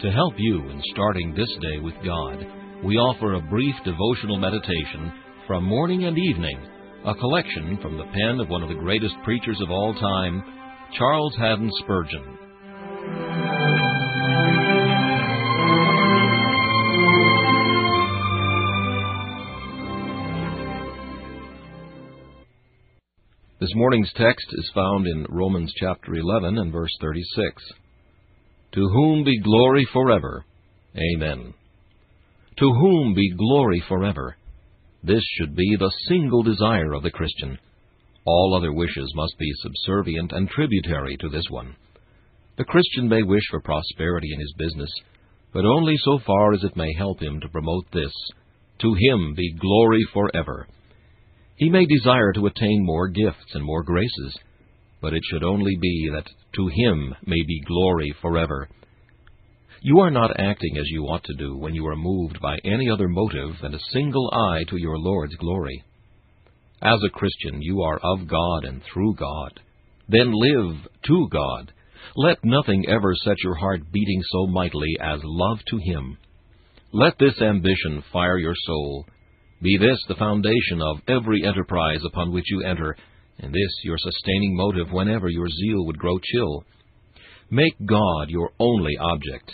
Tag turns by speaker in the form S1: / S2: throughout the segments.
S1: To help you in starting this day with God, we offer a brief devotional meditation from morning and evening, a collection from the pen of one of the greatest preachers of all time, Charles Haddon Spurgeon. This morning's text is found in Romans chapter 11 and verse 36 to whom be glory forever. Amen. To whom be glory forever. This should be the single desire of the Christian. All other wishes must be subservient and tributary to this one. The Christian may wish for prosperity in his business, but only so far as it may help him to promote this. To him be glory forever. He may desire to attain more gifts and more graces, but it should only be that to him may be glory forever. You are not acting as you ought to do when you are moved by any other motive than a single eye to your Lord's glory. As a Christian, you are of God and through God. Then live to God. Let nothing ever set your heart beating so mightily as love to Him. Let this ambition fire your soul. Be this the foundation of every enterprise upon which you enter, and this your sustaining motive whenever your zeal would grow chill. Make God your only object.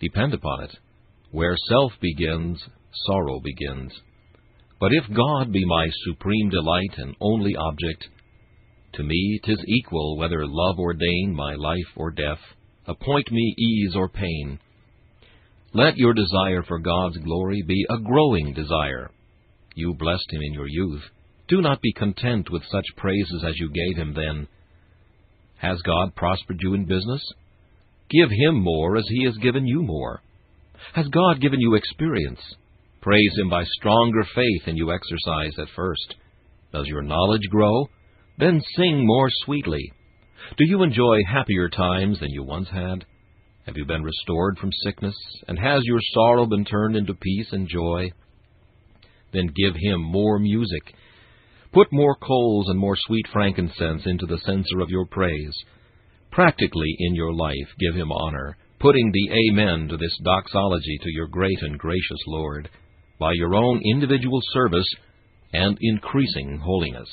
S1: Depend upon it. Where self begins, sorrow begins. But if God be my supreme delight and only object, to me 'tis equal whether love ordain my life or death, appoint me ease or pain. Let your desire for God's glory be a growing desire. You blessed him in your youth. Do not be content with such praises as you gave him then. Has God prospered you in business? Give him more as he has given you more. Has God given you experience? Praise him by stronger faith than you exercised at first. Does your knowledge grow? Then sing more sweetly. Do you enjoy happier times than you once had? Have you been restored from sickness, and has your sorrow been turned into peace and joy? Then give him more music Put more coals and more sweet frankincense into the censer of your praise. Practically in your life give him honor, putting the Amen to this doxology to your great and gracious Lord, by your own individual service and increasing holiness.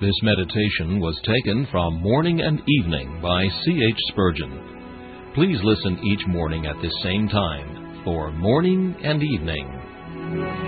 S1: This meditation was taken from Morning and Evening by C. H. Spurgeon. Please listen each morning at this same time for Morning and Evening.